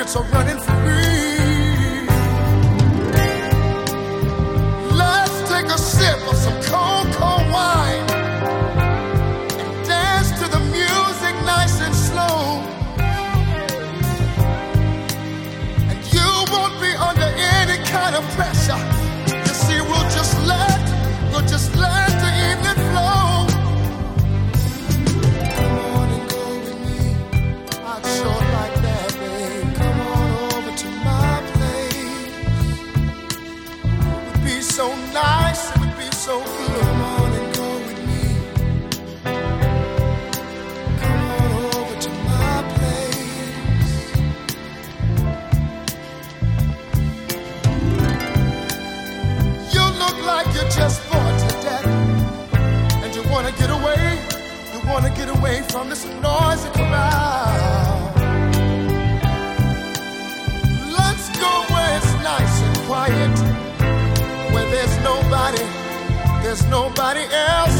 spirits are running free. so nice, it would be so good. Come on and go with me. Come on over to my place. You look like you're just bored to death, and you wanna get away. You wanna get away from this noisy crowd. There's nobody else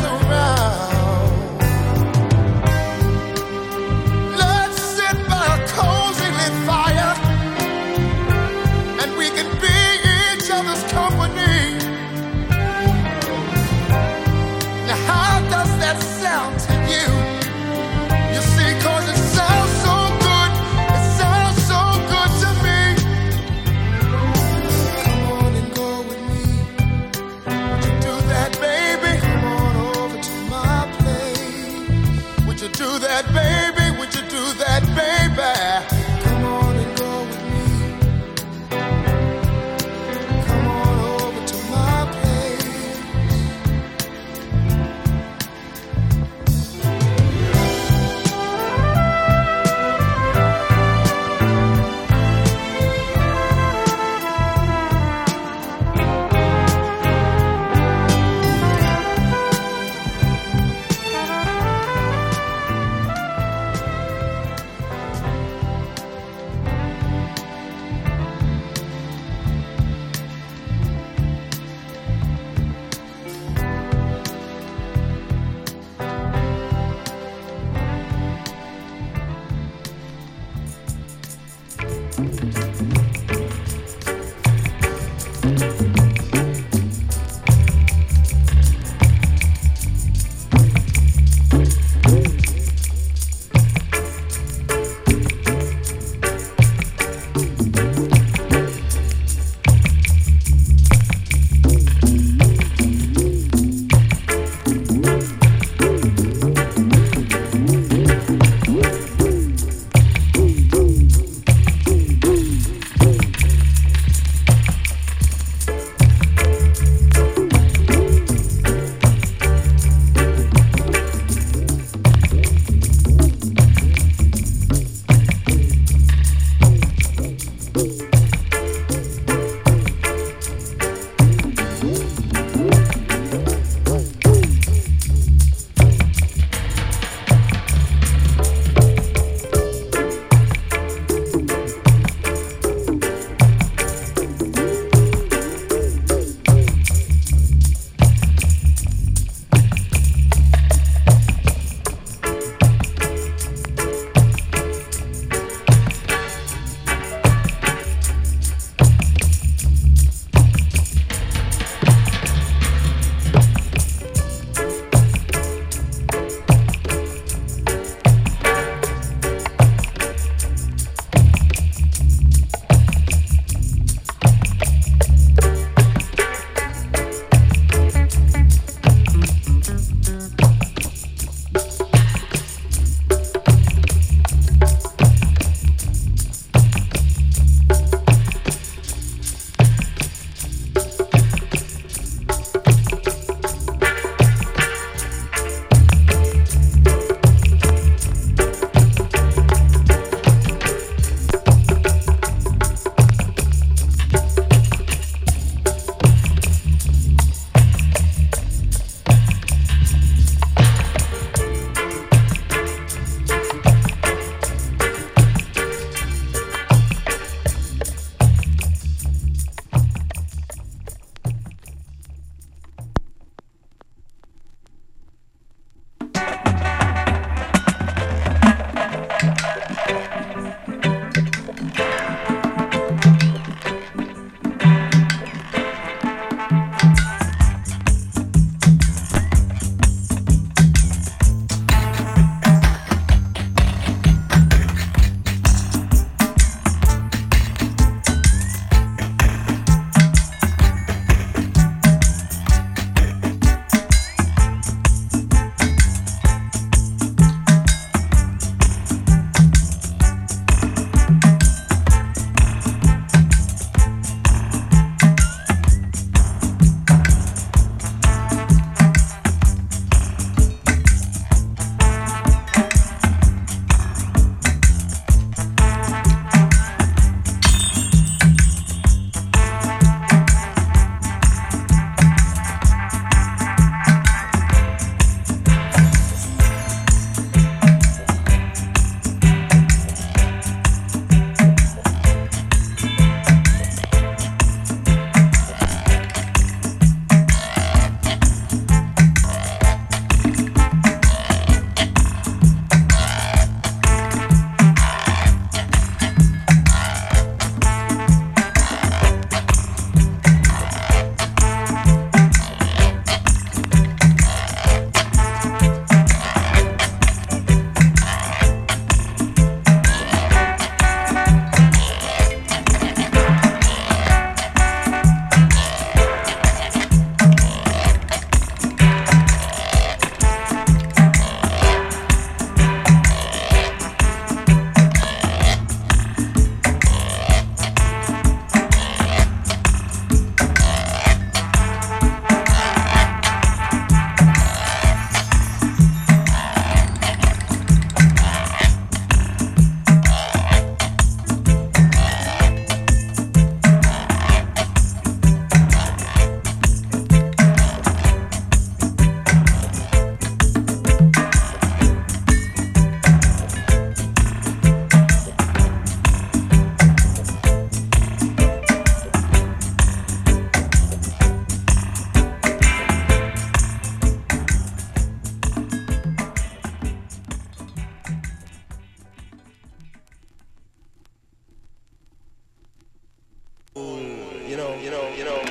you know, you know,